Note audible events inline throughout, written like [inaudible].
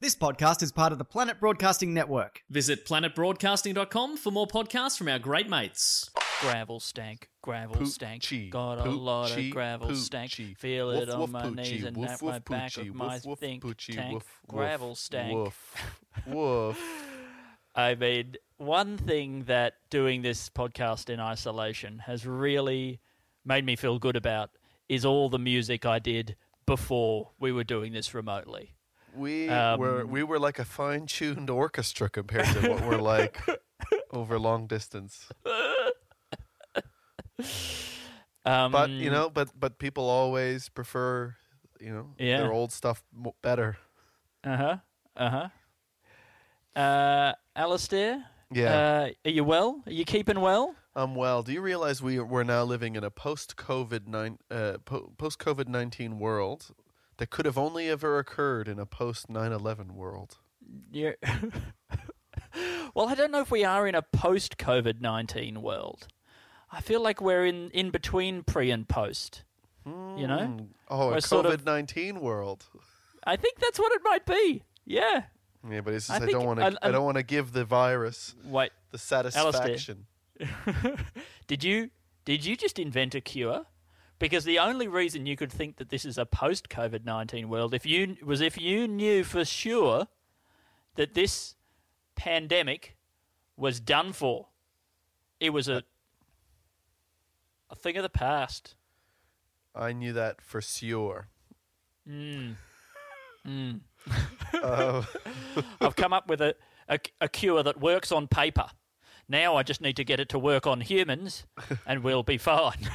This podcast is part of the Planet Broadcasting Network. Visit planetbroadcasting.com for more podcasts from our great mates. Gravel stank, gravel stank. Got a lot of poochie, gravel stank. Feel Woof, it on woof, my poochie, knees and woof, at my woof, back poochie, of my woof, woof, think poochie, tank. woof, gravel stank. Woof. [laughs] Woof. I mean, one thing that doing this podcast in isolation has really made me feel good about is all the music I did before we were doing this remotely. We Um, were we were like a fine tuned orchestra compared to what we're like [laughs] over long distance. Um, But you know, but but people always prefer, you know, Yeah. their old stuff better. Uh huh. Uh huh. Uh, Alistair. Yeah. Uh, are you well? Are you keeping well? I'm um. Well, do you realize we we're now living in a post COVID nine uh po- post COVID nineteen world that could have only ever occurred in a post 9-11 world. Yeah. [laughs] well, I don't know if we are in a post COVID 19 world. I feel like we're in, in between pre and post. You know? Hmm. Oh, a We're sort of- COVID nineteen world. I think that's what it might be. Yeah. Yeah, but it's just I I, don't want to. I don't want to give the virus Wait, the satisfaction. [laughs] did you did you just invent a cure? Because the only reason you could think that this is a post COVID nineteen world if you was if you knew for sure that this pandemic was done for. It was a a thing of the past. I knew that for sure. Mm. [laughs] Mm. Uh, [laughs] I've come up with a, a a cure that works on paper. Now I just need to get it to work on humans, [laughs] and we'll be fine.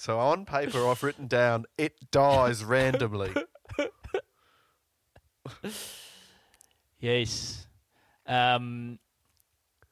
So on paper, I've written down it dies randomly. [laughs] Yes. Um,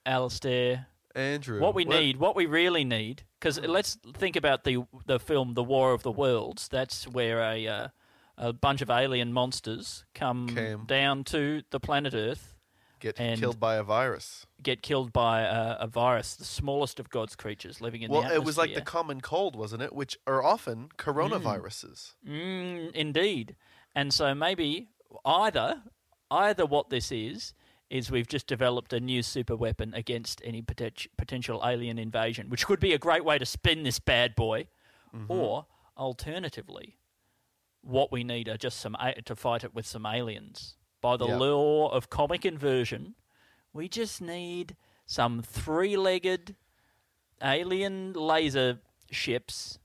Alistair, Andrew, what we need, what we really need, because let's think about the the film The War of the Worlds. That's where a uh, a bunch of alien monsters come Came. down to the planet Earth, get and- killed by a virus. get killed by a, a virus, the smallest of God's creatures living in Well, the atmosphere. Well, it was like the common cold, wasn't it? Which are often coronaviruses. Mm, indeed. And so maybe either either what this is is we've just developed a new super weapon against any potent- potential alien invasion, which could be a great way to spin this bad boy. Or alternatively, what we need are just some a- to fight it with some aliens. By the law of comic inversion, we just need some three-legged alien laser ships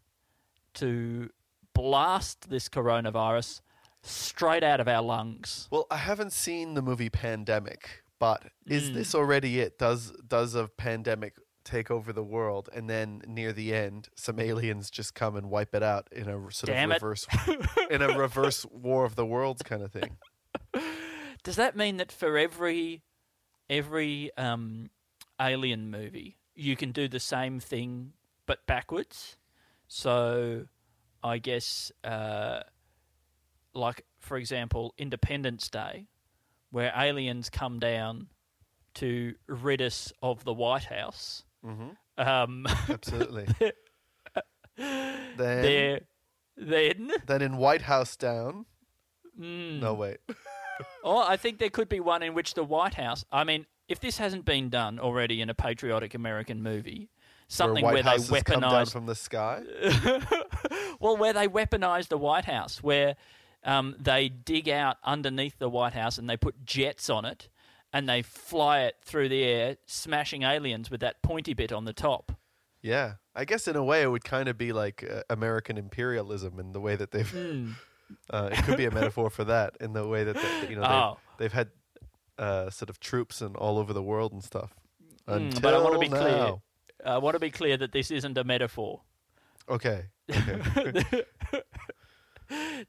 to blast this coronavirus straight out of our lungs. Well, I haven't seen the movie Pandemic, but is Mm. this already it? Does does a pandemic take over the world, and then near the end, some aliens just come and wipe it out in a sort Damn of reverse in a reverse [laughs] War of the Worlds kind of thing? [laughs] Does that mean that for every every um, alien movie, you can do the same thing but backwards? So, I guess, uh, like for example, Independence Day, where aliens come down to rid us of the White House. Mm-hmm. Um, Absolutely. [laughs] then, then then in White House Down. Mm. No wait. Oh, I think there could be one in which the White House. I mean, if this hasn't been done already in a patriotic American movie, something where where, they Houses come down weaponize. from the sky. [laughs] well, where they weaponize the White House, where um, they dig out underneath the White House and they put jets on it, and they fly it through the air, smashing aliens with that pointy bit on the top. Yeah, I guess in a way it would kind of be like uh, American imperialism in the way that they've. Hmm. Uh, it could be a metaphor for that in the way that they, you know Oh. they've, they've had uh, sort of troops and all over the world and stuff. Mm, but I want to be clear. I want to be clear that this isn't a metaphor. Okay. Okay. [laughs]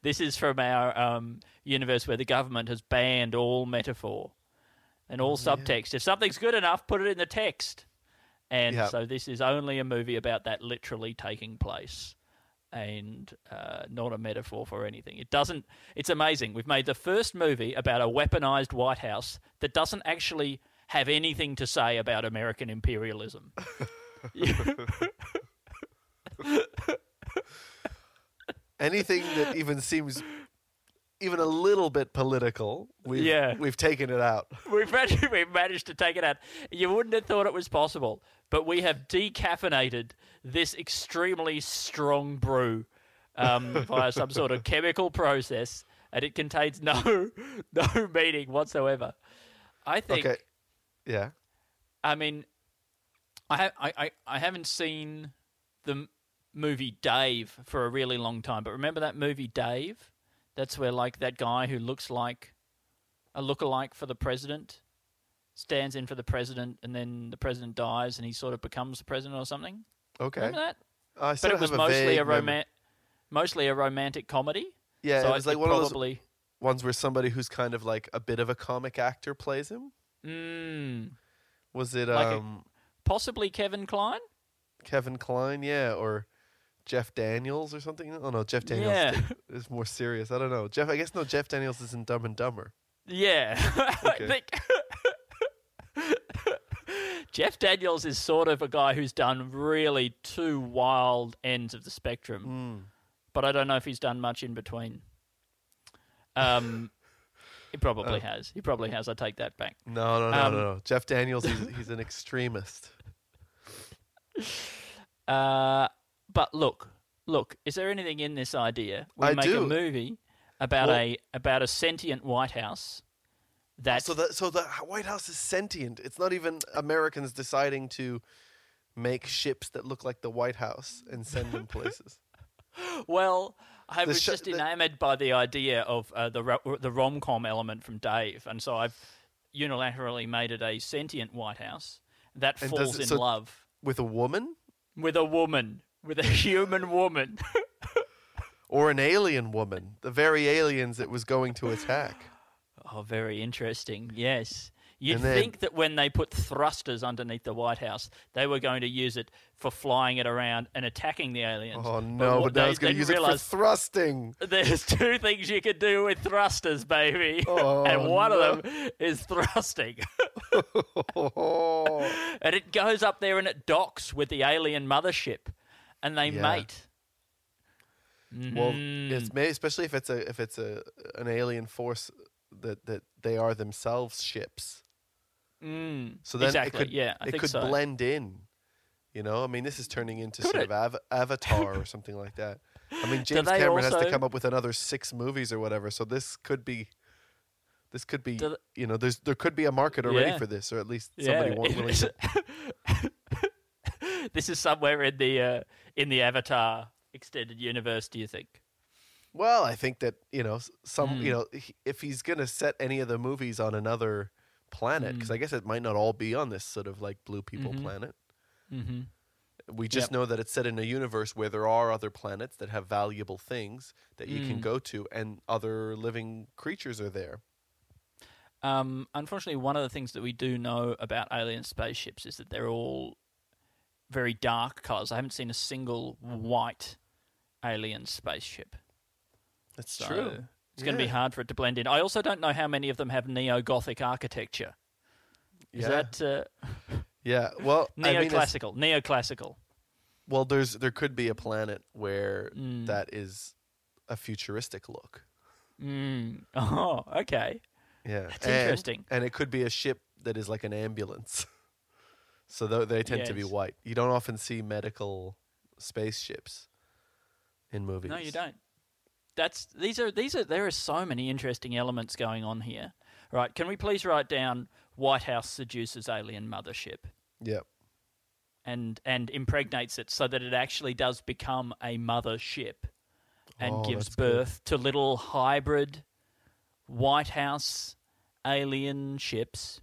this is from our um, universe where the government has banned all metaphor and all subtext. If something's good enough, put it in the text. And Yeah. so this is only a movie about that literally taking place and uh, not a metaphor for anything. It doesn't. It's amazing. We've made the first movie about a weaponized White House that doesn't actually have anything to say about American imperialism. [laughs] Anything that even seems even a little bit political, we've Yeah. we've taken it out. we've managed, we've managed to take it out. You wouldn't have thought it was possible, but we have decaffeinated this extremely strong brew um, [laughs] via some sort of chemical process, and it contains no [laughs] no meaning whatsoever. I think. Okay. Yeah. I mean, I, ha- I, I, I haven't seen the movie Dave for a really long time, but remember that movie Dave? That's where like that guy who looks like a lookalike for the president stands in for the president, and then the president dies, and he sort of becomes the president or something. Okay. Remember that? I But it was have mostly a memory. roman, mostly a romantic comedy. Yeah, so it was like one of those probably. ones where somebody who's kind of like a bit of a comic actor plays him. Mm, Was it Like a- um possibly Kevin Kline. Kevin Kline? Yeah, or Jeff Daniels or something? Oh no, Jeff Daniels Yeah. is more serious. I don't know. Jeff, I guess no. Jeff Daniels is in Dumb and Dumber. Yeah. [laughs] I Okay. think Jeff Daniels is sort of a guy who's done really two wild ends of the spectrum, Mm. but I don't know if he's done much in between. Um, [laughs] he probably Uh. has. He probably has. I take that back. No, no, no, Um, no, no. Jeff [laughs] Daniels, he's, he's an extremist. [laughs] Uh, but look, look. Is there anything in this idea? We I make do. a movie about Well- a about a sentient White House. That So the so the White House is sentient. It's not even Americans deciding to make ships that look like the White House and send them [laughs] places. Well, I The was sh- just the- enamored by the idea of uh, the ro- the rom com element from Dave, and so I've unilaterally made it a sentient White House that And falls it- in so- love With a woman with a woman, with a [laughs] human woman. [laughs] or an alien woman, the very aliens it was going to attack. Oh, very interesting. Yes. You'd then- think that when they put thrusters underneath the White House, they were going to use it for flying it around and attacking the aliens. Oh no, what but now they it's going to use it for thrusting. There's two things you could do with thrusters, baby. Oh, and one no. of them is thrusting. [laughs] [laughs] And it goes up there and it docks with the alien mothership and they Yeah. mate. well, Mhm. it's may especially if it's a if it's a an alien force that that they are themselves ships. Mm, So then exactly. it could yeah, I it could so. blend in. You know, I mean, this is turning into Could sort it? of av- Avatar or something like that. I mean, [laughs] James Cameron has to come up with another six movies or whatever. So this could be, this could be, you know, there's there could be a market already Yeah. for this, or at least somebody yeah. willing to. [laughs] this is somewhere in the uh, in the Avatar extended universe. Do you think? Well, I think that you know some Mm. you know if he's gonna set any of the movies on another planet, because Mm. I guess it might not all be on this sort of like blue people Mhm. planet. Mm-hmm. We just Yep. know that it's set in a universe where there are other planets that have valuable things that you can Mm. go to, and other living creatures are there. Um, unfortunately, one of the things that we do know about alien spaceships is that they're all very dark colors. I haven't seen a single white alien spaceship. That's So true. It's going to be hard for it to blend in. I also don't know how many of them have neo Gothic architecture. Is Yeah. that uh, [laughs] Yeah. Well, I mean, neoclassical? neoclassical. well, there's there could be a planet where Mm. that is a futuristic look. Mm. [laughs] Oh, okay. Yeah, That's and, interesting. And it could be a ship that is like an ambulance. [laughs] so they tend to be white. You don't often see medical spaceships in movies. No, you don't. That's these are these are there are so many interesting elements going on here. Right? Can we please write down White House seduces alien mothership Yeah. and and impregnates it so that it actually does become a mothership and Oh, gives birth to little hybrid White House alien ships.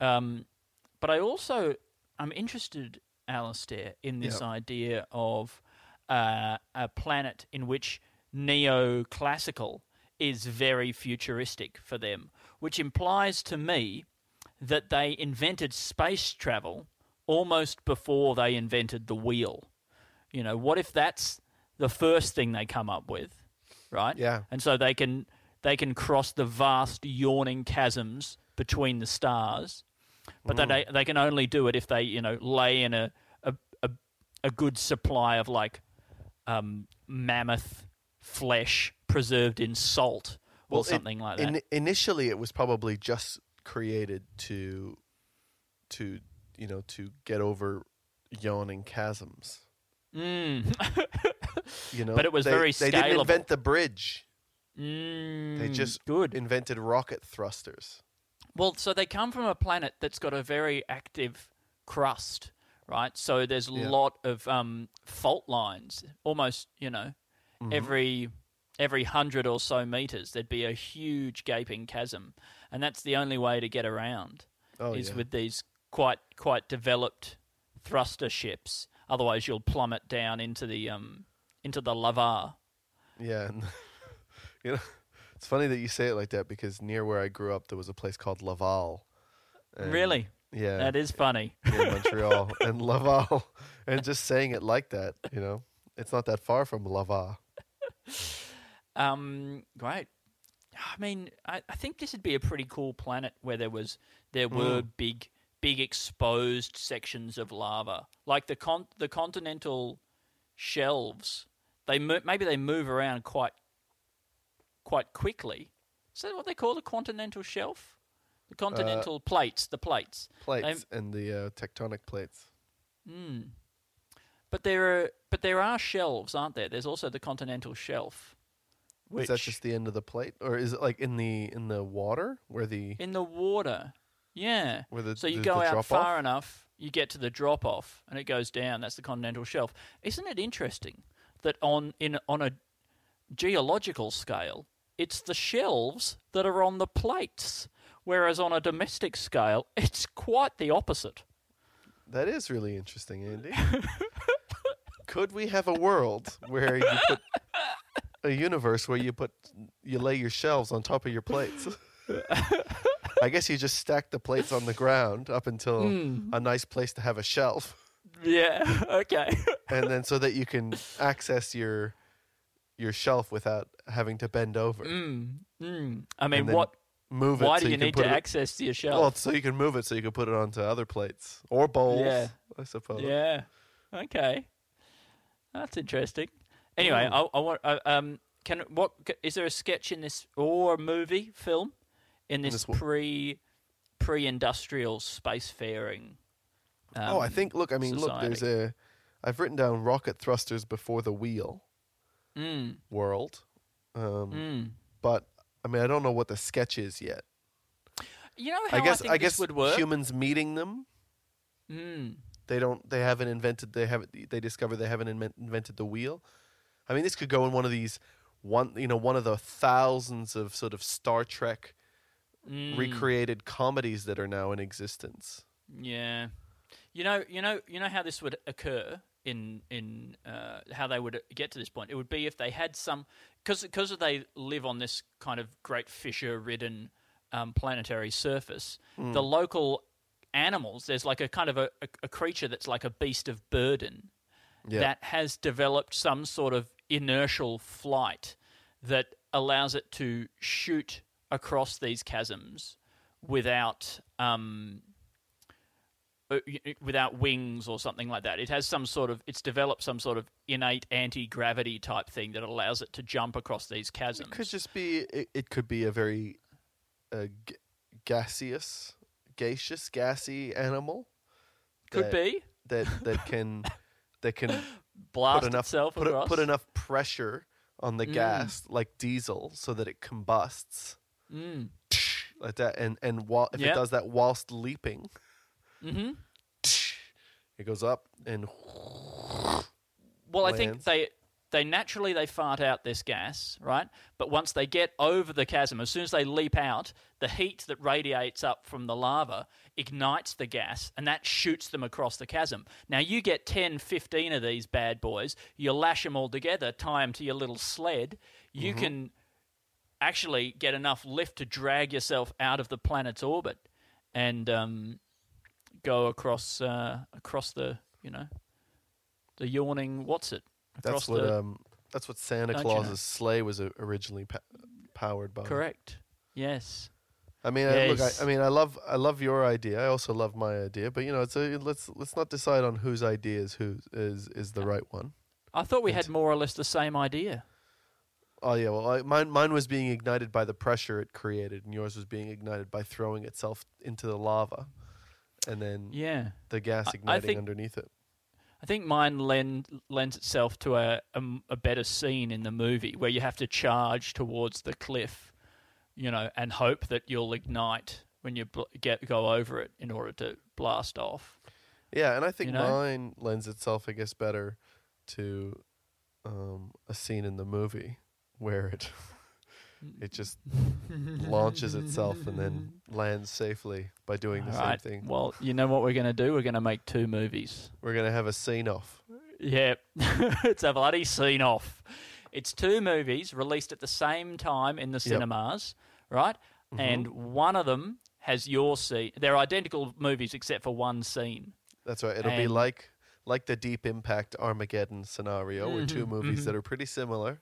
Um, but I also I'm interested, Alistair, in this Yeah. idea of uh, a planet in which neoclassical is very futuristic for them, which implies to me that they invented space travel almost before they invented the wheel. You know, what if that's the first thing they come up with, right? Yeah. And so they can they can cross the vast yawning chasms between the stars, but Mm. they they can only do it if they you know lay in a a a, a good supply of like um, mammoth flesh preserved in salt or Well, it- something like that. In, initially, it was probably just created to, to you know, to get over yawning chasms. Mm. You [laughs] know, But it was they, very They didn't invent the bridge. mm, They just good. invented rocket thrusters. Well, so they come from a planet that's got a very active crust, right? So there's a Yeah. lot of um, fault lines. Almost, you know, Mm-hmm. every every hundred or so meters, there'd be a huge gaping chasm, and that's the only way to get around Oh is yeah. with these quite quite developed thruster ships. Otherwise, you'll plummet down into the um into the lava. Yeah, [laughs] you know, it's funny that you say it like that because near where I grew up, there was a place called Laval. Really, Yeah, that is funny. near Montreal and [laughs] Laval, and just saying it like that, you know, it's not that far from Laval. Um, great. I mean, I, I think this would be a pretty cool planet where there was there were Mm. big big exposed sections of lava, like the con- the continental shelves. They mo- maybe they move around quite quite quickly. Is that what they call the continental shelf? The Uh, continental plates, the plates. Plates and the uh, tectonic plates. Mm. But there are but there are shelves, aren't there? There's also the continental shelf. Which Is that just the end of the plate, or is it like in the in the water where the in the water. Yeah. where the So you the- go the out far off? enough, you get to the drop off, and it goes down. That's the continental shelf. Isn't it interesting that on in on a geological scale, it's the shelves that are on the plates, whereas on a domestic scale, it's quite the opposite. That is really interesting, Andy. [laughs] Could we have a world where you put a universe where you put you lay your shelves on top of your plates? [laughs] I guess you just stack the plates on the ground up until Hmm. a nice place to have a shelf, Yeah. [laughs] Okay. and then so that you can access your your shelf without having to bend over. mm, mm. I mean, what? Move it. Why so do you need to it, access your shelf? Well, so you can move it so you can put it onto other plates or bowls. Yeah. I suppose. Yeah. Okay. That's interesting. Anyway, Mm. I, I want. Uh, um, can what is there a sketch in this or a movie film in this, this pre pre industrial spacefaring? Um, oh, I think. Look, I mean, look. There's a. I've written down rocket thrusters before the wheel Mm, world, um, mm. but I mean, I don't know what the sketch is yet. You know how I guess. I this guess humans meeting them. Mm. They don't. They haven't invented. They haven't. They discover they haven't inven- invented the wheel. I mean, this could go in one of these. One, you know, one of the thousands of sort of Star Trek Mm. recreated comedies that are now in existence. Yeah, you know, you know, you know how this would occur in in uh, how they would get to this point. It would be if they had some because because they live on this kind of great fissure-ridden um, planetary surface. The local animals, there's like a kind of a, a, a creature that's like a beast of burden Yeah. that has developed some sort of inertial flight that allows it to shoot across these chasms without um, uh, without wings or something like that. It has some sort of it's developed some sort of innate anti gravity type thing that allows it to jump across these chasms. It could just be. It, it could be a very uh, g- gaseous, gaseous, gassy animal. Could that, be that that [laughs] can that can blast put enough itself put, across. put enough pressure on the Mm. gas like diesel so that it combusts Mm. [tsk] like that and and while if Yep. it does that whilst leaping mm-hmm. [tsk] it goes up and Well, I think they they naturally they fart out this gas, right? But once they get over the chasm, as soon as they leap out, the heat that radiates up from the lava ignites the gas and that shoots them across the chasm. Now you get 10, 15 of these bad boys, you lash them all together, tie them to your little sled, you can actually get enough lift to drag yourself out of the planet's orbit and um, go across uh, across the you know the yawning what's it That's what the um that's what Santa Don't you know? Claus's sleigh was uh, originally pa- powered by. correct yes I mean, I, look, I, I mean, I love, I love your idea. I also love my idea, but you know, it's a let's let's not decide on whose idea is who is is the right one. I thought we had more or less the same idea Oh yeah, well, I, mine mine was being ignited by the pressure it created, and yours was being ignited by throwing itself into the lava, and then yeah the gas I- I igniting think- underneath it. I think mine lend, lends itself to a a better scene in the movie where you have to charge towards the cliff, you know, and hope that you'll ignite when you bl- get go over it in order to blast off. Yeah, and I think You know? mine lends itself, I guess, better to um, a scene in the movie where it [laughs] it just launches itself and then lands safely by doing the All same thing. Well, you know what we're going to do? We're going to make two movies. We're gonna have a scene off. Yeah, [laughs] it's a bloody scene off. It's two movies released at the same time in the cinemas, right? Mm-hmm. And one of them has your scene. They're identical movies except for one scene. That's right. It'll be like like the Deep Impact Armageddon scenario, where two Mhm, movies mhm. that are pretty similar.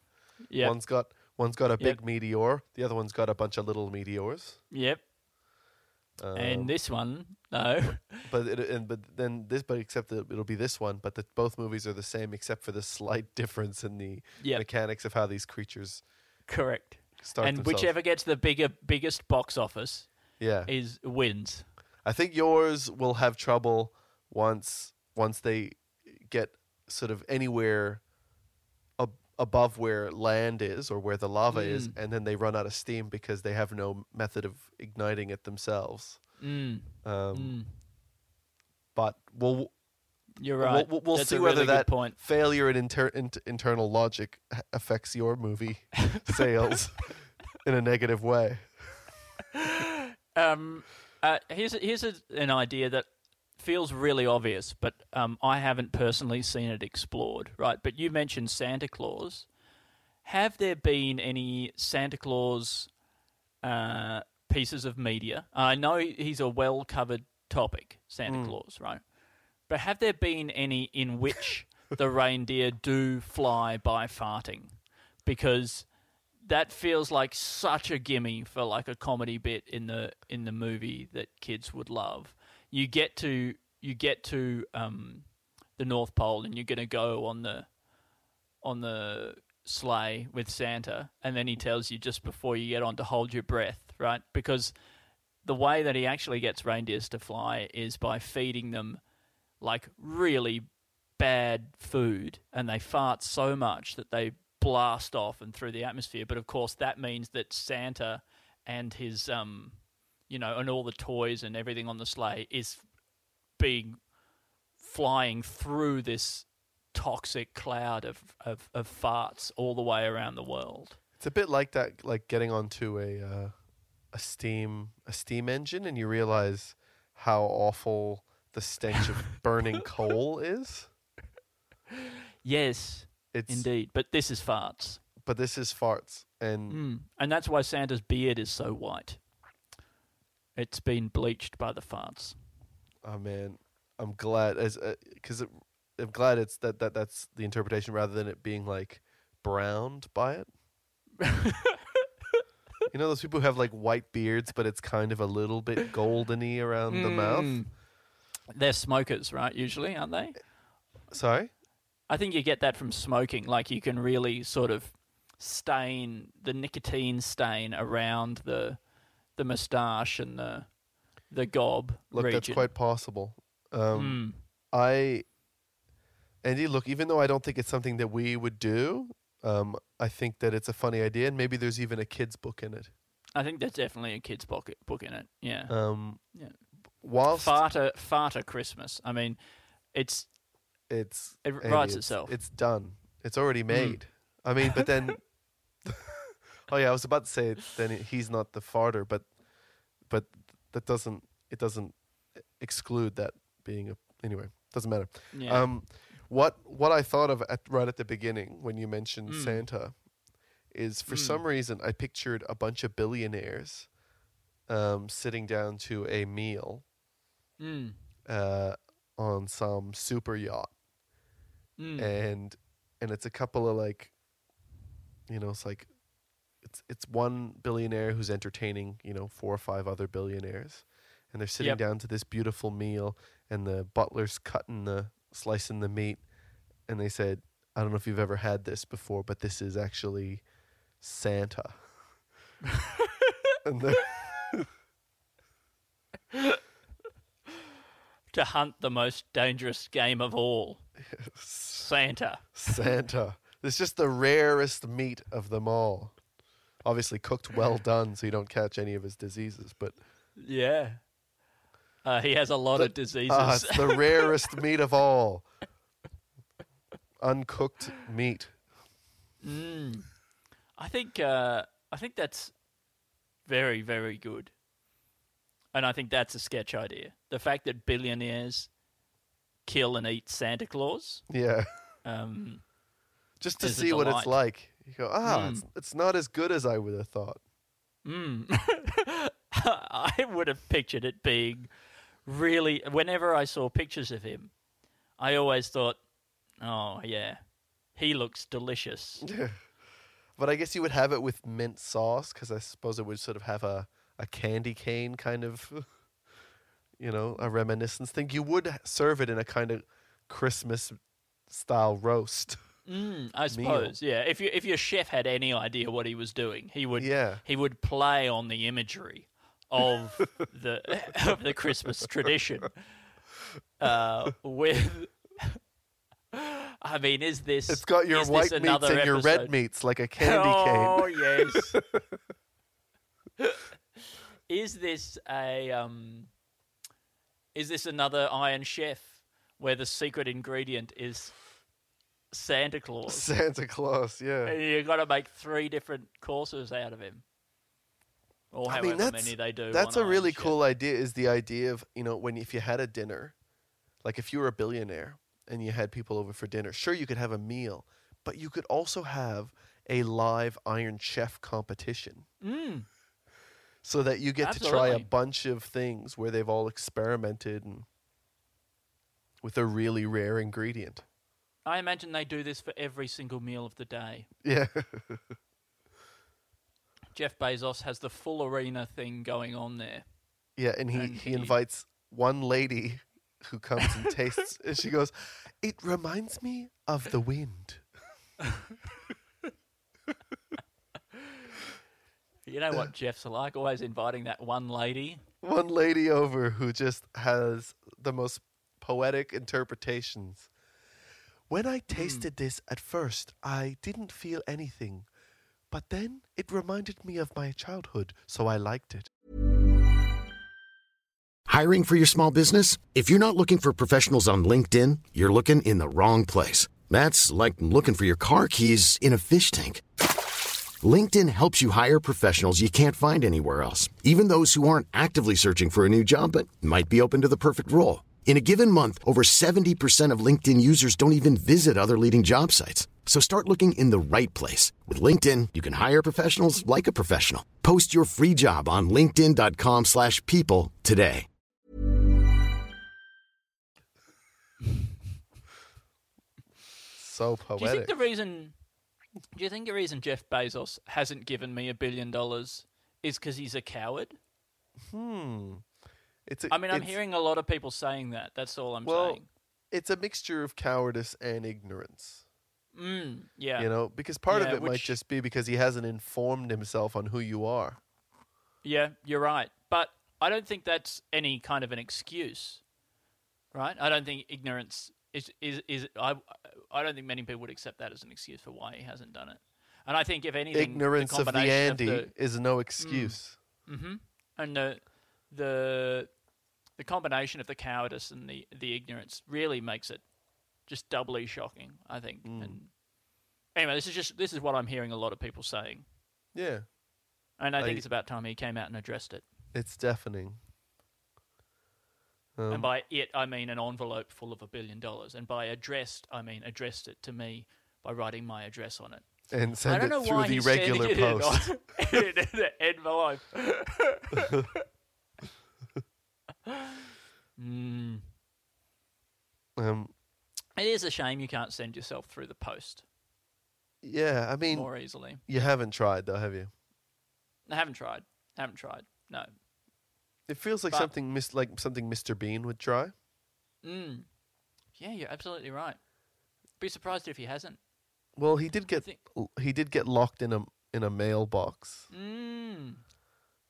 Yep. One's got one's got a Yep. big meteor, the other one's got a bunch of little meteors. Yep. Um, and this one, no. [laughs] but it, and but then this, but except that it'll be this one, but that both movies are the same except for the slight [laughs] difference in the Yep. mechanics of how these creatures Correct. start and themselves. whichever gets the bigger, biggest box office yeah, is wins. I think yours will have trouble once once they get sort of anywhere above where land is or where the lava is, Mm. and then they run out of steam because they have no method of igniting it themselves. Mm. Um, Mm. But we'll You're right. we'll, we'll see whether really that point. failure in, inter- in internal logic affects your movie [laughs] sales in a negative way. [laughs] Um, uh, here's a, here's a, an idea that feels really obvious, but um, I haven't personally seen it explored. Right, but you mentioned Santa Claus. Have there been any Santa Claus uh, pieces of media? I know he's a well covered topic, Santa Claus, right? But have there been any in which [laughs] the reindeer do fly by farting? Because that feels like such a gimme for like a comedy bit in the in the movie that kids would love. You get to you get to um, the North Pole and you're going to go on the on the sleigh with Santa, and then he tells you just before you get on to hold your breath, right? Because the way that he actually gets reindeers to fly is by feeding them like really bad food and they fart so much that they blast off and through the atmosphere but of course that means that Santa and his um you know and all the toys and everything on the sleigh is being flying through this toxic cloud of, of, of farts all the way around the world It's a bit like that, like getting onto a uh, a steam a steam engine, and you realize how awful the stench of [laughs] burning coal is. yes It's indeed but this is farts but this is farts, and Mm. And that's why Santa's beard is so white. It's been bleached by the farts. oh man, I'm glad as because I'm glad it's that that that's the interpretation rather than it being like browned by it. [laughs] you know those people who have like white beards, but it's kind of a little bit goldeny around the mouth. Mm. They're smokers, right? Usually, aren't they? Sorry. I think you get that from smoking. Like you can really sort of stain the nicotine stain around the the moustache and the the gob Look, region. that's quite possible. Um, Mm. I, Andy, look, even though I don't think it's something that we would do, um, I think that it's a funny idea, and maybe there's even a kids' book in it. I think there's definitely a kids' book book in it. Yeah. Um, Yeah. Whilst Farter Farter Christmas. I mean, it's it's It Andy, writes it's- itself. It's done. It's already made. I mean, but then. [laughs] [laughs] oh yeah, I was about to say then he's not the farter, but but that doesn't it doesn't exclude that being a anyway doesn't matter. Yeah. Um, what what I thought of at right at the beginning when you mentioned Mm. Santa is for Mm. some reason I pictured a bunch of billionaires um, sitting down to a meal mm. uh, on some super yacht, Mm. and and it's a couple of like, you know, it's like. It's, it's one billionaire who's entertaining, you know, four or five other billionaires, and they're sitting Yep. down to this beautiful meal, and the butler's cutting the slicing the meat, and they said, "I don't know if you've ever had this before, but this is actually Santa." [laughs] to hunt the most dangerous game of all, [laughs] Santa. Santa. It's just the rarest meat of them all. Obviously cooked well done, so you don't catch any of his diseases. But Yeah. Uh, he has a lot The- of diseases. ah, it's the rarest [laughs] meat of all. Uncooked meat. Mm. I think uh, I think that's very very good, and I think that's a sketch idea. The fact that billionaires kill and eat Santa Claus. Yeah. Um, Just to see what it's like. You go, ah, Mm. it's, it's not as good as I would have thought. mm. [laughs] I would have pictured it being really. Whenever I saw pictures of him, I always thought, "Oh yeah, he looks delicious." [laughs] But I guess you would have it with mint sauce because I suppose it would sort of have a, a candy cane kind of, [laughs] you know, a reminiscence thing. You would serve it in a kind of Christmas style roast. Mm, I meal. suppose, yeah. If you if your chef had any idea what he was doing, he would Yeah. he would play on the imagery of [laughs] the [laughs] of the Christmas tradition. Uh, with, [laughs] I mean, is this? It's got your white meats and your red meats like a candy oh cane. Oh yes. is this a um? Is this another Iron Chef where the secret ingredient is Santa [laughs] Claus? Santa Claus, yeah. And you got to make three different courses out of him, or I mean, that's many they do. that's a really cool idea. Is the idea of you know when if you had a dinner, like if you were a billionaire and you had people over for dinner, sure you could have a meal, but you could also have a live Iron Chef competition. Mm, so that you get to try a bunch of things where they've all experimented and with a really rare ingredient. I imagine they do this for every single meal of the day. Yeah. [laughs] Jeff Bezos has the full arena thing going on there. yeah, and he, And he he- invites one lady who comes and [laughs] tastes and she goes, "It reminds me of the wind." [laughs] You know what Jeff's like? Always inviting that one lady. One lady over who just has the most poetic interpretations. When I hmm. tasted this at first, I didn't feel anything. But then it reminded me of my childhood, so I liked it. Hiring for your small business? If you're not looking for professionals on LinkedIn, you're looking in the wrong place. That's like looking for your car keys in a fish tank. LinkedIn helps you hire professionals you can't find anywhere else, even those who aren't actively searching for a new job but might be open to the perfect role. In a given month, over 70% of LinkedIn users don't even visit other leading job sites. So start looking in the right place. With LinkedIn, you can hire professionals like a professional. Post your free job on linkedin.com/people slash people today. So poetic. Do you think the reason? Do you think the reason Jeff Bezos hasn't given me a billion dollars is because he's a coward? Hmm. It's a, I mean, I'm hearing a lot of people saying that. That's all I'm well, saying. It's a mixture of cowardice and ignorance. Mm, yeah. You know, because part Yeah, of it might just be because he hasn't informed himself on who you are. Yeah, you're right. But I don't think that's any kind of an excuse, right? I don't think ignorance is is is I I don't think many people would accept that as an excuse for why he hasn't done it. And I think if anything, Ignorance the of the Andy the, is no excuse. hmm and the the the combination of the cowardice and the the ignorance really makes it just doubly shocking. I think, Mm. and Anyway, this is just this is what I'm hearing a lot of people saying, Yeah, and I think it's about time he came out and addressed it. it's deafening. Um, and by it, I mean an envelope full of a billion dollars, and by addressed, I mean addressed it to me by writing my address on it. and send it through the regular in [laughs] post. on- in an envelope. [laughs] mm. Um, It is a shame you can't send yourself through the post yeah, I mean, more easily. you haven't tried though, have you? I haven't tried. I Haven't tried. No. It feels like But- something mis- like something Mr. Bean would try. Mm. Yeah, you're absolutely right. Be surprised if he hasn't. Well, he did get think- he did get locked in a in a mailbox. Mm.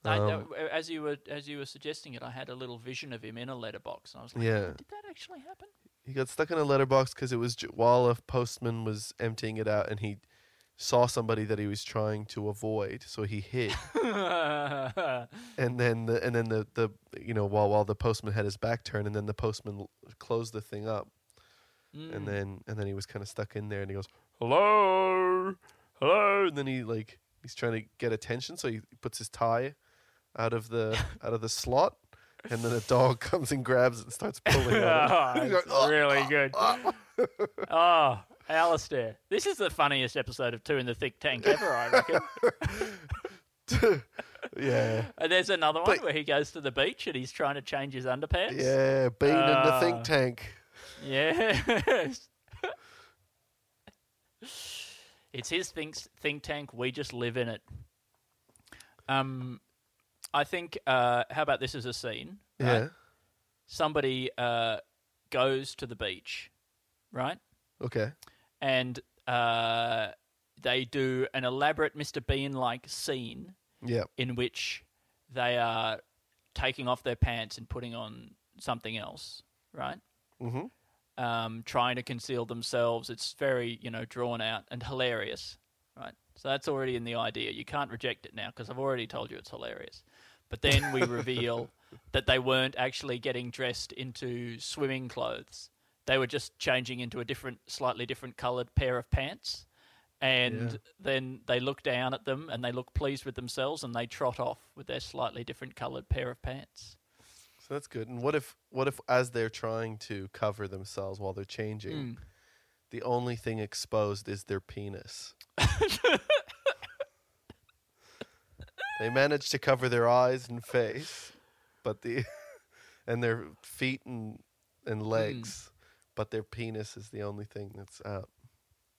I, Um, as you were as you were suggesting it, I had a little vision of him in a letterbox, and I was like, Yeah. "Oh, "Did that actually happen?" He got stuck in a letterbox because it was j- while a postman was emptying it out, and he saw somebody that he was trying to avoid, so he hid. [laughs] and then the and then the, the you know while while the postman had his back turned, and then the postman l- closed the thing up, Mm. and then and then he was kind of stuck in there, and he goes, "Hello, hello," and then he like he's trying to get attention, so he puts his tie out of the [laughs] out of the slot. And then a dog [laughs] comes and grabs it and starts pulling on it. [laughs] He's it's "Oh, really oh, good. oh." oh, Alistair, this is the funniest episode of Two in the Think Tank ever, I reckon. yeah, and there's another one But- where he goes to the beach and he's trying to change his underpants. yeah, Bean in the Ah. think tank. Yes. it's his think think tank. We just live in it. Um, I think. Uh, how about this as a scene? right? Yeah. Somebody uh, goes to the beach, right? Okay. And uh, they do an elaborate Mr. Bean like scene Yeah. in which they are taking off their pants and putting on something else, right? Mm-hmm. um, trying to conceal themselves. It's very, you know, drawn out and hilarious, right? So that's already in the idea. You can't reject it now because I've already told you it's hilarious. But then we reveal that they weren't actually getting dressed into swimming clothes. They were just changing into a different, slightly different coloured pair of pants. And Yeah. then they look down at them and they look pleased with themselves and they trot off with their slightly different coloured pair of pants. So that's good. And what if what if as they're trying to cover themselves while they're changing, Mm. the only thing exposed is their penis? [laughs] they manage to cover their eyes and face, but the [laughs] and their feet and and hmm. legs, but their penis is the only thing that's out.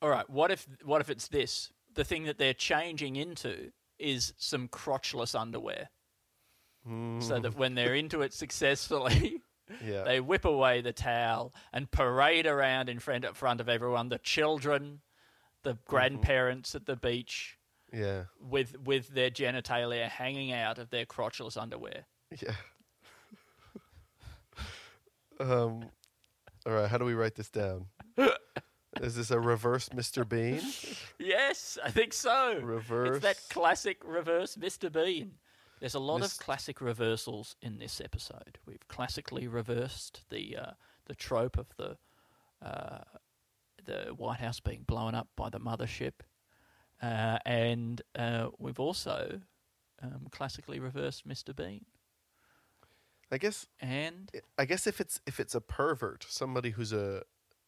All right. What if what if it's this? The thing that they're changing into is some crotchless underwear, so that hmm. when they're into it successfully, [laughs] Yeah. they whip away the towel and parade around in front front of everyone, the children, the mm-hmm. grandparents at the beach, yeah. with with their genitalia hanging out of their crotchless underwear. Yeah. [laughs] um all right, how do we write this down? Is this a reverse Mr. Bean? [laughs] Yes, I think so. Reverse. It's that classic reverse Mr. Bean. There's a lot Mis- of classic reversals in this episode. We've classically reversed the uh, the trope of the uh, the White House being blown up by the mothership, uh, and uh, we've also um, classically reversed Mr. Bean. I guess And I guess if it's if it's a pervert, somebody who's a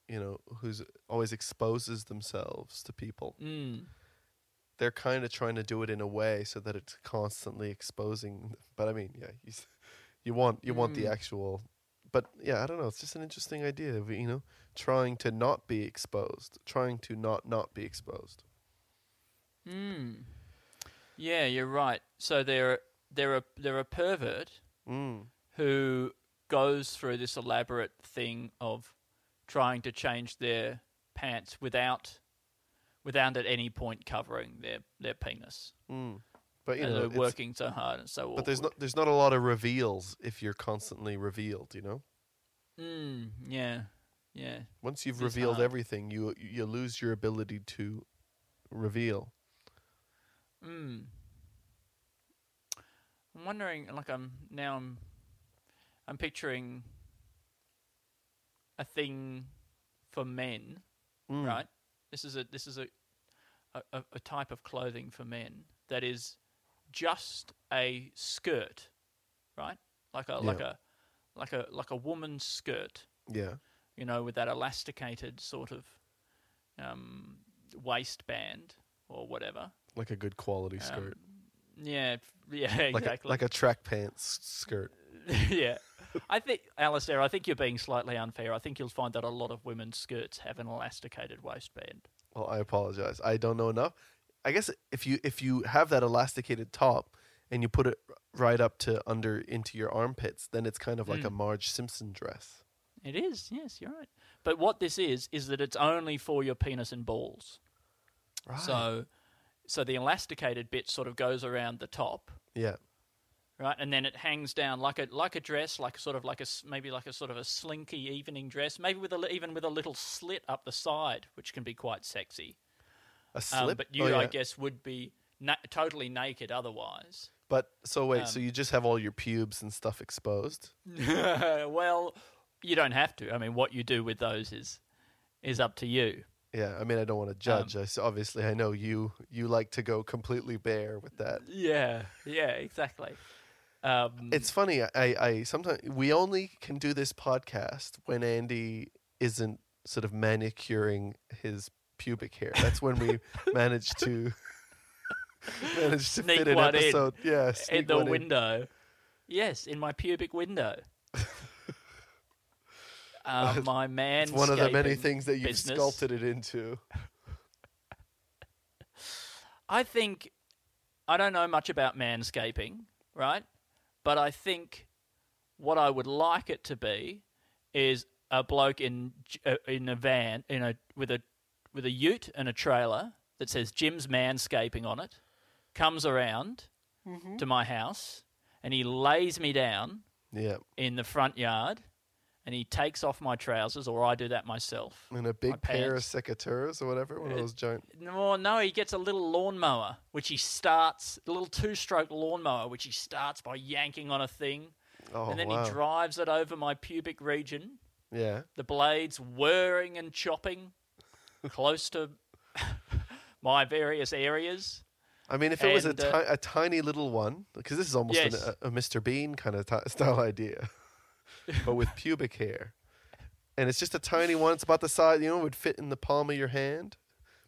you know, who's always exposes themselves to people, mm, they're kind of trying to do it in a way so that it's constantly exposing. But I mean, yeah, you, you want you want the Mm. actual. But yeah, I don't know. It's just an interesting idea of you know trying to not be exposed, trying to not not be exposed. Mm, yeah, you're right. So they're they're a they're a pervert Mm. who goes through this elaborate thing of trying to change their pants without without at any point covering their, their penis. Mm. But you and know, they're working so hard and so But there's not there's not a lot of reveals if you're constantly revealed. You know, Mm, yeah, yeah. once you've It is revealed hard. everything, you you lose your ability to reveal. Mm. I'm wondering, like, I'm now I'm I'm picturing a thing for men, Mm. right? This is a this is a a, a, a type of clothing for men that is just a skirt, right? Like a like a like a like a woman's skirt, Yeah. you know, with that elasticated sort of um, waistband or whatever. Like a good quality Um, skirt. Yeah, yeah, [laughs] like exactly. a, like a track pants skirt. [laughs] yeah. I think, Alistair, I think you're being slightly unfair. I think you'll find that a lot of women's skirts have an elasticated waistband. Well, I apologize. I don't know enough. I guess if you if you have that elasticated top and you put it right up to under into your armpits, then it's kind of like a Mm. Marge Simpson dress. It is, yes, you're right. But what this is is that it's only for your penis and balls. Right. So, so the elasticated bit sort of goes around the top, yeah. right, and then it hangs down like a like a dress, like sort of like a maybe like a sort of a slinky evening dress, maybe with a even with a little slit up the side, which can be quite sexy. A Um, slip. but you, oh, yeah. I guess, would be na- totally naked otherwise. But so wait, so um, you just have all your pubes and stuff exposed? [laughs] well, you don't have to. I mean, what you do with those is is up to you. Yeah. I mean, I don't want to Um, judge. I s obviously, I know you you like to go completely bare with that. Yeah, yeah, exactly. Um, It's funny. I, I sometimes we only can do this podcast when Andy isn't sort of manicuring his pubic hair. That's when we [laughs] manage to manage to Sneak fit an one in. episode. Yeah, in the one in. window. Yes, in my pubic window. [laughs] uh, [laughs] my man. It's one of the many things that you've business. sculpted it into. I think I don't know much about manscaping, right? But I think what I would like it to be is a bloke in uh, in a van in a with a with a ute and a trailer that says Jim's Manscaping on it, comes around Mm-hmm. to my house and he lays me down Yeah, in the front yard and he takes off my trousers or I do that myself. and a big pair of secateurs or whatever. One of Uh, those giant. No, no, he gets a little lawnmower, which he starts, a little two stroke lawnmower, which he starts by yanking on a thing. Oh and then wow! he drives it over my pubic region, yeah, the blades whirring and chopping close to [laughs] my various areas. I mean, if it was a, ti- uh, a tiny little one, because this is almost an, a, a Mr. Bean kind of ti style idea, [laughs] but with pubic hair, and it's just a tiny one. It's about the size, you know, it would fit in the palm of your hand,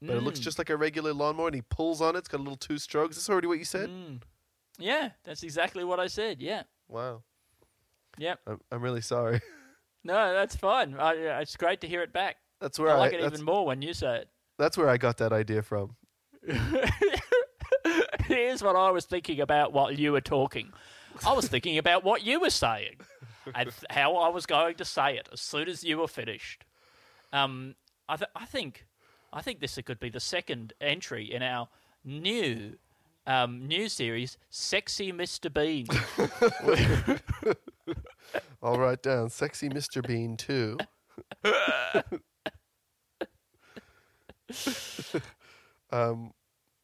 but it looks Mm. just like a regular lawnmower. And he pulls on it. It's got a little two strokes. That's already what you said. Mm. Yeah, that's exactly what I said. Yeah. Wow, Yep. I'm, I'm really sorry. [laughs] No, that's fine. I, uh, it's great to hear it back. That's where I I, like it even more when you say it. that's where I got that idea from. [laughs] Here's what I was thinking about while you were talking. I was thinking about what you were saying and how I was going to say it as soon as you were finished. Um, I, th- I think, I think this could be the second entry in our new um, new series, "Sexy Mr. Bean." [laughs] I'll write down "sexy Mr. Bean" too. [laughs] um,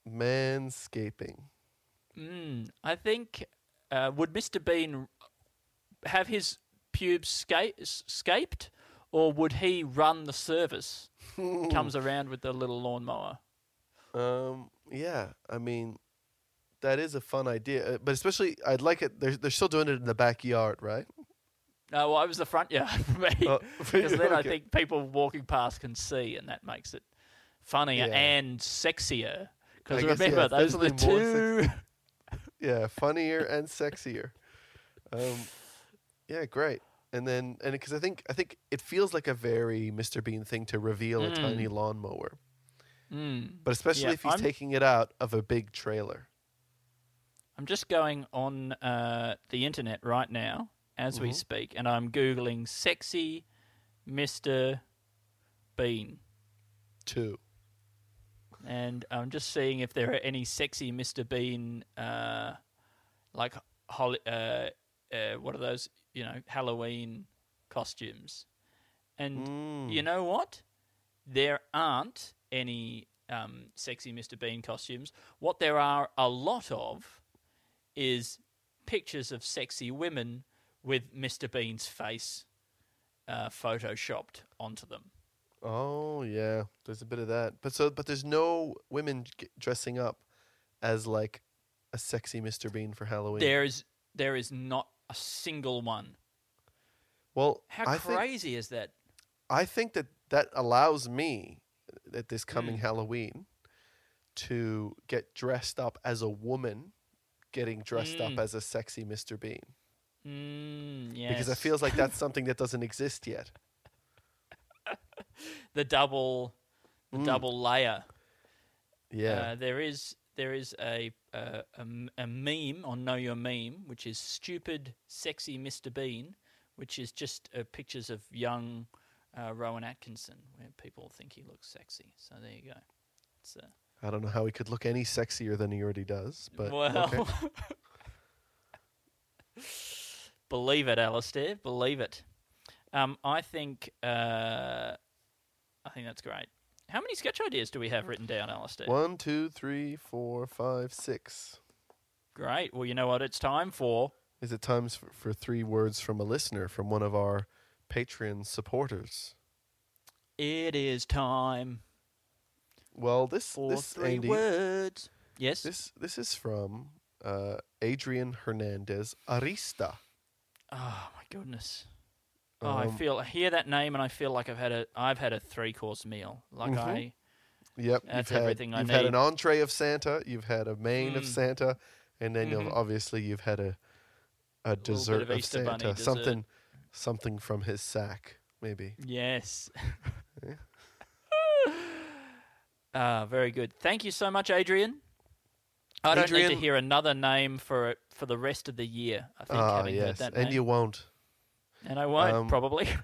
manscaping. Mm, I think uh, would Mr. Bean have his pubes sca- scaped, or would he run the service? Comes [laughs] around with the little lawnmower. Um, yeah, I mean, that is a fun idea, uh, but especially I'd like it. They're they're still doing it in the backyard, right? No, well, it was the front yard [laughs] for me. Oh, [laughs] Because you, then I think people walking past can see, and that makes it funnier Yeah. and sexier. Because guess, yeah, remember, those are the two. Yeah, funnier and sexier. Um, yeah, great. And then, and because I think I think it feels like a very Mr. Bean thing to reveal a tiny lawnmower, Mm. but especially Yeah, if he's I'm- taking it out of a big trailer. I'm just going on uh, the internet right now as we Mhm. speak, and I'm googling "sexy Mr. Bean," Two. and I'm just seeing if there are any sexy Mr. Bean, uh, like hol- uh, uh, what are those? You know, Halloween costumes. And Mm. you know what? There aren't any um, sexy Mr. Bean costumes. What there are a lot of is pictures of sexy women with Mr. Bean's face uh, photoshopped onto them. Oh yeah, there's a bit of that. But so, but there's no women g- dressing up as like a sexy Mr. Bean for Halloween. There is there is not a single one. well, How I think crazy is that? I think that that allows me at this coming Mm. Halloween to get dressed up as a woman, getting dressed up Mm. as a sexy Mr. Bean Mm, yes. because it feels like that's [laughs] something that doesn't exist yet. the double the Mm. double layer. Yeah. Uh, there is there is a, uh, a m- a meme on Know Your Meme, which is stupid, sexy Mr. Bean, which is just uh, pictures of young uh, Rowan Atkinson, where people think he looks sexy. So there you go. It's uh, I don't know how he could look any sexier than he already does, but well, okay. [laughs] believe it, Alistair. Believe it. Um, I think uh, I think that's great. How many sketch ideas do we have written down, Alistair? One, two, three, four, five, six. Great. Well, you know what it's time for. Is it time for, for three words from a listener from one of our Patreon supporters? It is time Well, this for this three Andy, words. Yes. this this is from uh, Adrian Hernandez Arista. oh my goodness. Oh, I Um, feel I hear that name and I feel like I've had a I've had a three course meal. Like Mhm. I Yep, That's you've had, I You've had an entree of Santa, you've had a main of Mm. Santa, and then you've Mhm. obviously you've had a a bit dessert of of, Santa, something something from his sack, maybe. yes. Yeah. [laughs] Ah, very good. Thank you so much, Adrian. I don't need to hear another name for it for the rest of the year. I think having heard yes, that and name. you won't. And I won't um, probably. [laughs]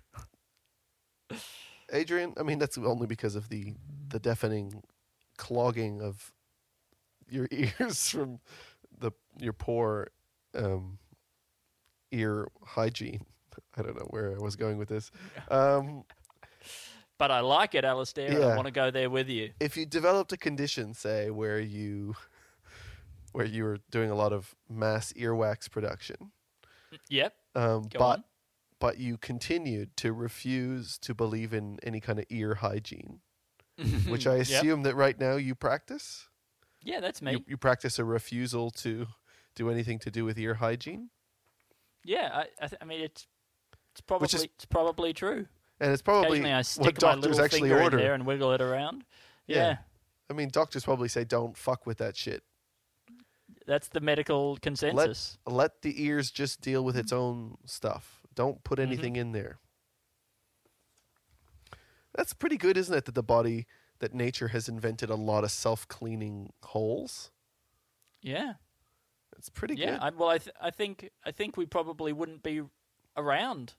Adrian, I mean that's only because of the the deafening clogging of your [laughs] ears from the your poor um, ear hygiene. [laughs] I don't know where I was going with this. Um, but I like it, Alistair, and I Yeah. want to go there with you. if you developed a condition, say where you where you were doing a lot of mass earwax production, Yep. um, Go but on. But you continued to refuse to believe in any kind of ear hygiene, [laughs] which I Yep. assume that right now you practice. Yeah, that's me. You, you practice a refusal to do anything to do with ear hygiene, Yeah, I, I, th- I mean it's it's probably is- it's probably true. and it's probably I what stick my doctors little actually order. in there and wiggle it around. Yeah. Yeah. I mean, doctors probably say don't fuck with that shit. that's the medical consensus. Let the ears just deal with its own stuff. Don't put Mm-hmm. anything in there. That's pretty good, isn't it? That the body, that nature has invented a lot of self-cleaning holes. yeah, It's pretty yeah. good. I, well, I th- I think I think we probably wouldn't be around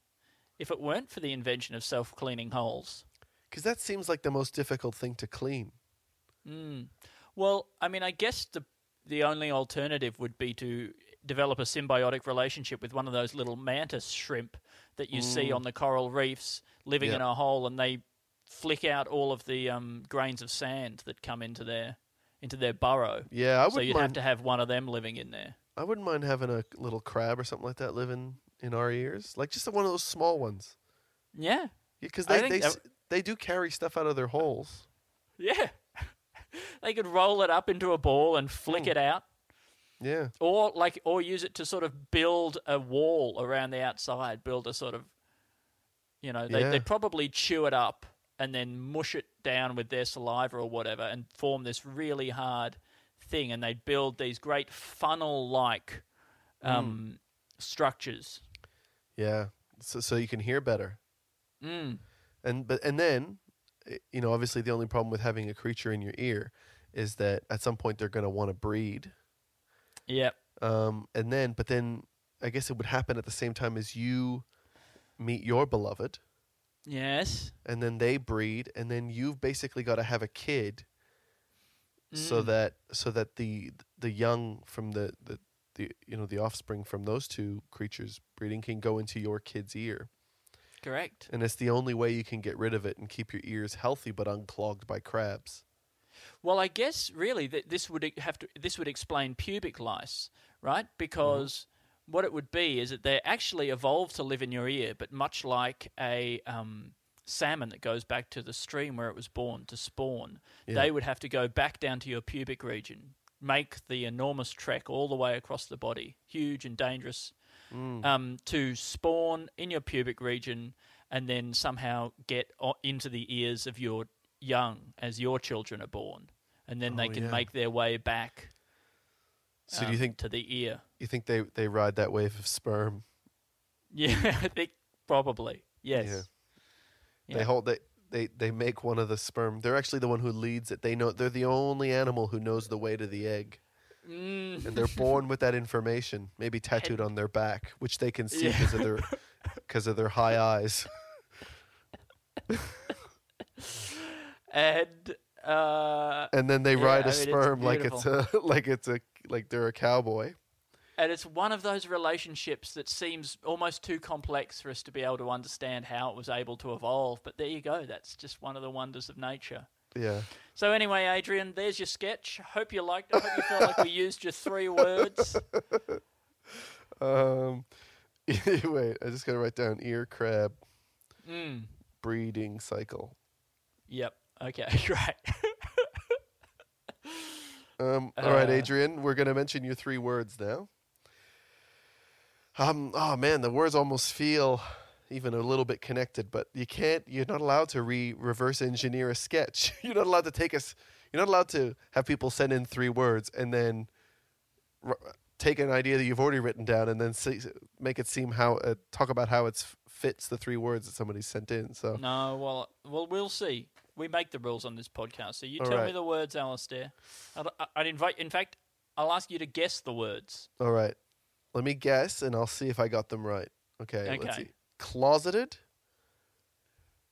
if it weren't for the invention of self-cleaning holes. Because that seems like the most difficult thing to clean. Mm. Well, I mean, I guess the the only alternative would be to develop a symbiotic relationship with one of those little mantis shrimp that you see on the coral reefs living Yeah. in a hole, and they flick out all of the um, grains of sand that come into their into their burrow. Yeah, I so wouldn't you'd have mind. to have one of them living in there. I wouldn't mind having a little crab or something like that living in our ears, like just one of those small ones. Yeah, Because I they they, that- they do carry stuff out of their holes. yeah. [laughs] they could roll it up into a ball and flick Hmm. it out. Yeah, or like or use it to sort of build a wall around the outside build a sort of you know they, Yeah. they'd probably chew it up and then mush it down with their saliva or whatever and form this really hard thing and they'd build these great funnel like um, structures yeah. So so you can hear better. mm. And but and then, eh, you know, obviously the only problem with having a creature in your ear is that at some point they're going to want to breed. Yep. Um, and then, but then I guess it would happen at the same time as you meet your beloved, yes. And then they breed, and then you've basically got to have a kid, so Mm. that so that the the young from the, the the you know the offspring from those two creatures breeding can go into your kid's ear, correct. And it's the only way you can get rid of it and keep your ears healthy but unclogged by crabs. Well, I guess really that this would have to this would explain pubic lice, right? Because what it would be is that they actually evolved to live in your ear, but much like a um, salmon that goes back to the stream where it was born to spawn, Yeah. they would have to go back down to your pubic region, make the enormous trek all the way across the body, huge and dangerous, Mm. um, to spawn in your pubic region and then somehow get o- into the ears of your young as your children are born, and then they Oh, can yeah. make their way back. So do you um, think to the ear? you think they they ride that wave of sperm? Yeah, [laughs] I think probably yes. Yeah. Yeah. They hold they, they they make one of the sperm. They're actually the one who leads it. They know they're the only animal who knows the way to the egg. Mm. And they're born with that [laughs] information, maybe tattooed on their back, which they can see Yeah. because of their [laughs] because of their high eyes. and uh, And then they Yeah, ride I a mean, it's sperm like it's a [laughs] like it's a like they're a cowboy. and it's one of those relationships that seems almost too complex for us to be able to understand how it was able to evolve. But there you go. That's just one of the wonders of nature. Yeah. So anyway, Adrian, there's your sketch. Hope you liked it. Hope you felt like we [laughs] used your three words. [laughs] Um wait, I just gotta write down ear crab Mm. breeding cycle. Yep. Okay. [laughs] Great. Um, all right, Uh, Adrian, we're going to mention your three words now. Um, oh man, the words almost feel even a little bit connected, but you can't. You're not allowed to re reverse engineer a sketch. [laughs] You're not allowed to take us. You're not allowed to have people send in three words and then r- take an idea that you've already written down and then see, make it seem how uh, talk about how it fits the three words that somebody sent in. So no. Well. Well. We'll see. We make the rules on this podcast. So you All tell me the words, Alistair. I'd, I'd invite. In fact, I'll ask you to guess the words. All right. Let me guess and I'll see if I got them right. Okay, let's Okay. see. Closeted,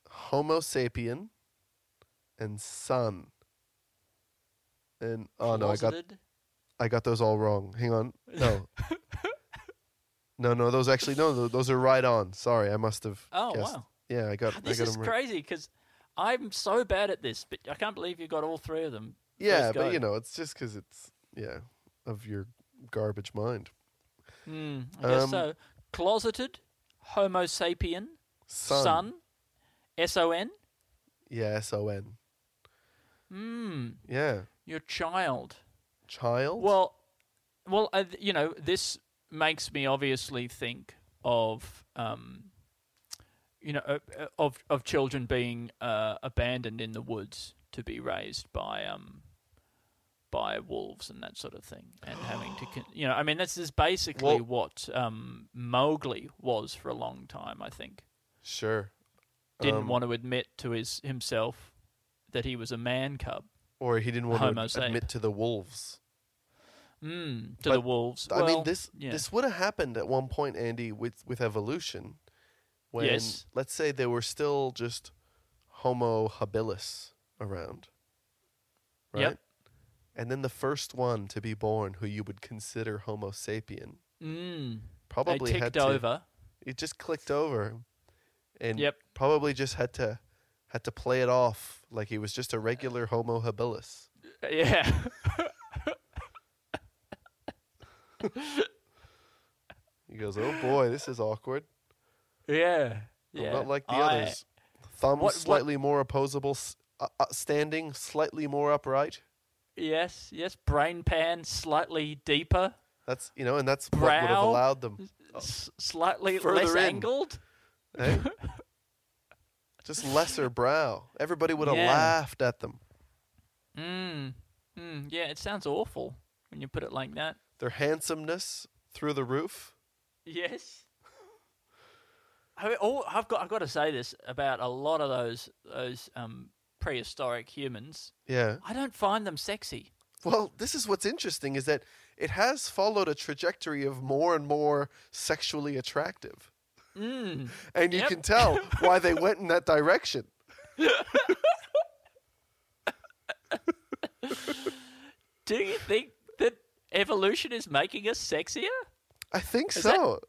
Homo sapien, and sun. And oh no, I got I got those all wrong. Hang on. No. [laughs] no, no, those actually no, those are right on. Sorry, I must have Oh guessed. wow. Yeah, I got I This got is them right. crazy because I'm so bad at this, but I can't believe you got all three of them. Yeah, but you know, it's just cuz it's yeah, of your garbage mind. Hmm, I guess Um, so. Closeted, Homo sapien, son, S O N. Yeah, S O N. Hmm, Yeah. your child. Child? Well, well, uh, you know, this makes me obviously think of, um, you know, uh, uh, of of children being uh, abandoned in the woods to be raised by um by wolves and that sort of thing, and having to, con- you know, I mean, this is basically Well- what um, Mowgli was for a long time. I think sure. didn't Um, want to admit to his himself that he was a man cub. or he didn't want Homo to sape. admit to the wolves. Mm, to But, the wolves. I mean, this yeah. this would have happened at one point, Andy, with with evolution, when Yes. let's say there were still just Homo habilis around, right? Yep. And then the first one to be born, who you would consider Homo sapien, Mm. probably they had to. over. It just clicked over, and Yep. probably just had to had to play it off like he was just a regular Homo habilis. Yeah. [laughs] He goes, "Oh boy, this is awkward." Yeah. I'm Yeah. not like the I- others. Thumbs What- what- slightly more opposable, uh, uh, standing slightly more upright. Yes, yes. Brain pan slightly deeper, That's you know, and that's what would have Brow. allowed them. s- slightly. Less in. angled. eh? Just lesser brow. Everybody would have Yeah. laughed at them. Mm. Mm. Yeah, it sounds awful when you put it like that. Their handsomeness through the roof. Yes. I oh, I've got I've got to say this about a lot of those those um, prehistoric humans. Yeah. I don't find them sexy. Well, this is what's interesting is that it has followed a trajectory of more and more sexually attractive. Mm. [laughs] And you Yep. can tell why they went in that direction. [laughs] Do you think that evolution is making us sexier? I think Is so.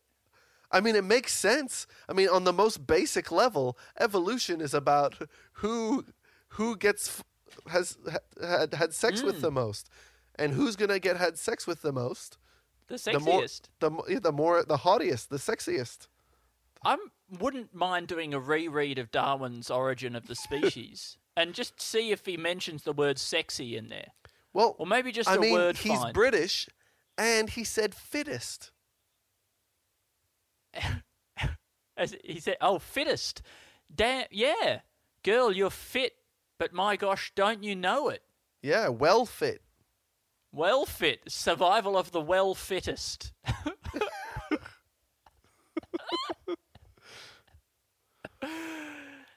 I mean, it makes sense. I mean, on the most basic level, evolution is about who who gets has ha- had had sex with Mm. the most, and who's gonna get had sex with the most. The The more, sexiest. the yeah, the more, the haughtiest, the sexiest, I wouldn't mind doing a reread of Darwin's Origin of the Species [laughs] and just see if he mentions the word sexy in there. Well, Or maybe just I a mean, word he's find. British, and he said fittest. As he said, "Oh, fittest, damn, yeah, girl, you're fit, but my gosh, don't you know it? Yeah, well fit. Well fit, survival of the well fittest." [laughs]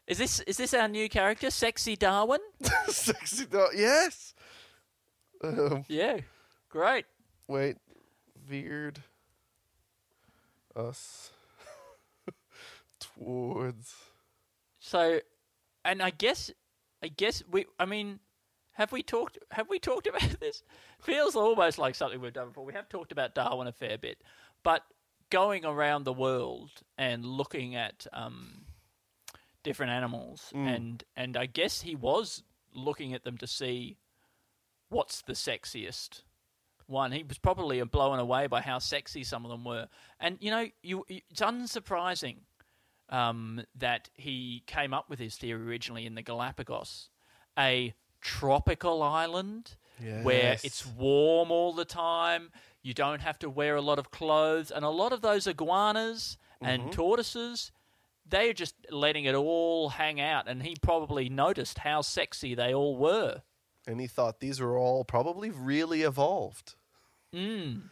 is this is this our new character, Sexy Darwin? [laughs] Sexy dog. Yes. Um, Yeah, great. wait, veered us [laughs] towards. So, and I guess, I guess we. I mean, have we talked? Have we talked [laughs] about this? Feels almost like something we've done before. We have talked about Darwin a fair bit, but going around the world and looking at um, different animals, and and I guess he was looking at them to see what's the sexiest one. He was probably blown away by how sexy some of them were, and you know, you it's unsurprising um, that he came up with his theory originally in the Galapagos, a tropical island where it's warm all the time. You don't have to wear a lot of clothes, and a lot of those iguanas and tortoises, they are just letting it all hang out. And he probably noticed how sexy they all were. And he thought these were all probably really evolved. Mm.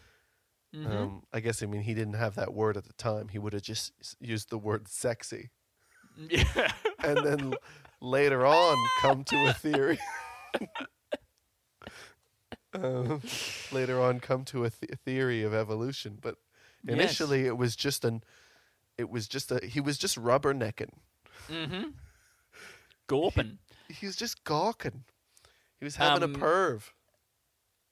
Mm-hmm. Um, I guess, I mean, he didn't have that word at the time. He would have just used the word sexy. Yeah. And then later on, come to a theory. [laughs] um, later on, come to a th- theory of evolution. But Yes. initially, it was just an. It was just a. He was just rubbernecking. mm-hmm. [laughs] Gorpin. He was just gawking. He was having Um, a perv.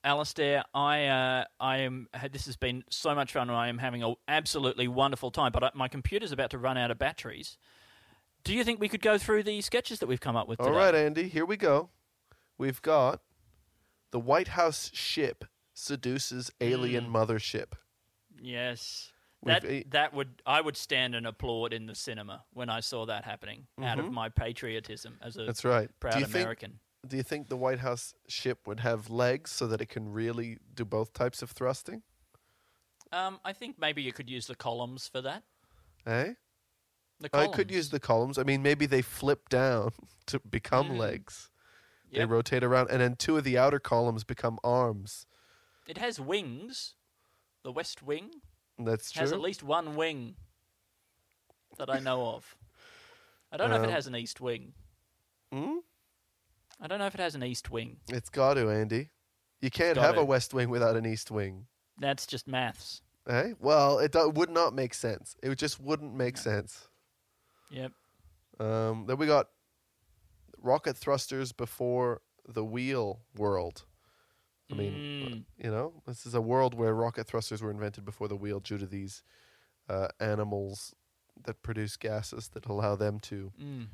Alistair, I uh, I am. This has been so much fun. and I am having an absolutely wonderful time. But I, my computer's about to run out of batteries. Do you think we could go through the sketches that we've come up with All today? right, Andy, here we go. We've got the White House ship seduces alien Mm. mothership. Yes. We've That that would I would stand and applaud in the cinema when I saw that happening out of my patriotism as a Mm-hmm. That's right. proud you think American. Do you think the White House ship would have legs so that it can really do both types of thrusting? Um, I think maybe you could use the columns for that. Eh? The I could use the columns. I mean, maybe they flip down [laughs] to become Mm. legs. They rotate around, and then two of the outer columns become arms. It has wings. The West Wing That's true. has at least one wing that I know of. I don't know if Um, it has an east wing. Hmm? I don't know if it has an east wing. It's got to, Andy. You can't got have a west wing without an east wing. That's just maths. Eh? Well, it do- would not make sense. It just wouldn't make sense. Yep. Um, then we got rocket thrusters before the wheel world. I mean, Mm. you know, this is a world where rocket thrusters were invented before the wheel due to these uh, animals that produce gases that allow them to Mm.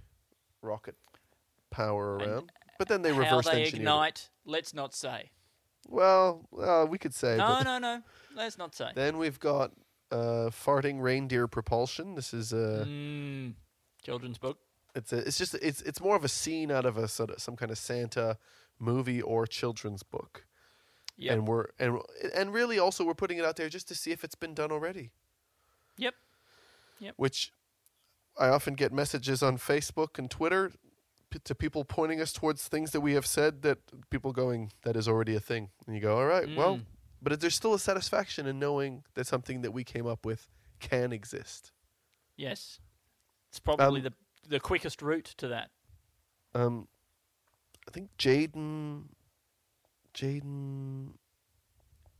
rocket power around. But then they How reverse they engineered it. ignite, let's not say. Well, uh, we could say. No, but no, no. Let's not say. Then we've got uh, farting reindeer propulsion. This is a. Mm. Children's book. It's a. It's just. It's. It's more of a scene out of a sort of some kind of Santa movie or children's book. Yep. And we're and and really also we're putting it out there just to see if it's been done already. Yep. Yep. Which I often get messages on Facebook and Twitter p- to people pointing us towards things that we have said that people going that is already a thing. And you go, all right, well, Mm. but there's still a satisfaction in knowing that something that we came up with can exist. Yes. It's probably Um, the the quickest route to that. Um, I think Jaden, Jaden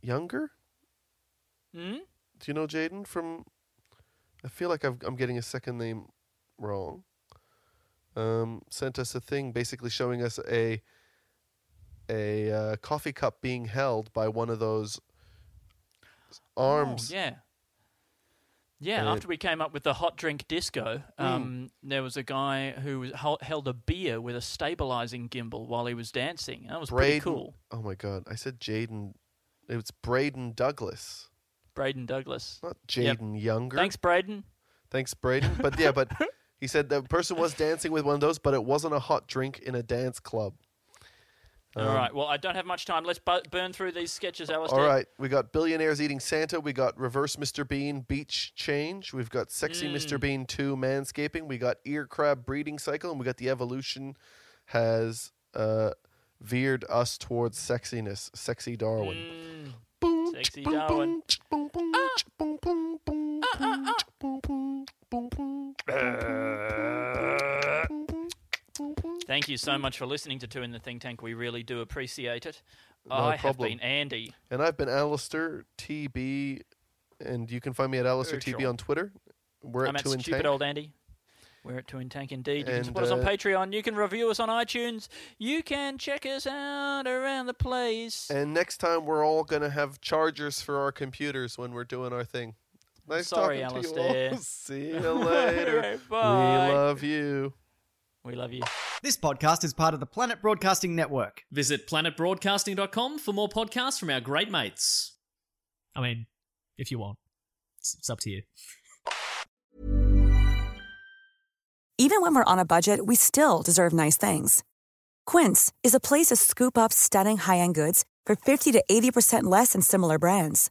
Younger. Mm? Do you know Jaden from? I feel like I've, I'm getting a second name wrong. Um, sent us a thing basically showing us a a uh, coffee cup being held by one of those arms. Oh, yeah. Yeah, And after we came up with the hot drink disco, Mm. um, there was a guy who was, hel- held a beer with a stabilizing gimbal while he was dancing. That was pretty cool. Oh my god! I said Jaden. It was Braden Douglas, Braden Douglas. not Yep. Jaden Younger. Thanks, Braden. Thanks, Braden. But yeah, but [laughs] he said the person was dancing with one of those, but it wasn't a hot drink in a dance club. All right. Um, well, I don't have much time. Let's bu- burn through these sketches, Alistair. All right, we got billionaires eating Santa. We got reverse Mr. Bean beach change. We've got sexy hmm. Mr. Bean two manscaping. We got ear crab breeding cycle, and we got the evolution has uh, veered us towards sexiness. Sexy Darwin. Hmm. Boom, Sexy boom, Darwin. boom, boom, ah! boom, boom, boom, boom, boom, boom, boom, boom. Thank you so much for listening to Two in the Think Tank. We really do appreciate it. No I have problem. been Andy. And I've been Alistair TB, and you can find me at Alistair Very TB on Twitter. We're I'm at at Two in Stupid Tank. Old Andy. We're at Two in Tank indeed. You can And, support us on uh, Patreon. You can review us on iTunes. You can check us out around the place. And next time we're all gonna have chargers for our computers when we're doing our thing. Nice Sorry, talking to you Alistair. all. [laughs] See you [laughs] later. Alright, bye. We love you. We love you. This podcast is part of the Planet Broadcasting Network. Visit planetbroadcasting.com for more podcasts from our great mates. I mean, if you want, it's, it's up to you. Even when we're on a budget, we still deserve nice things. Quince is a place to scoop up stunning high-end goods for 50 to 80% less than similar brands.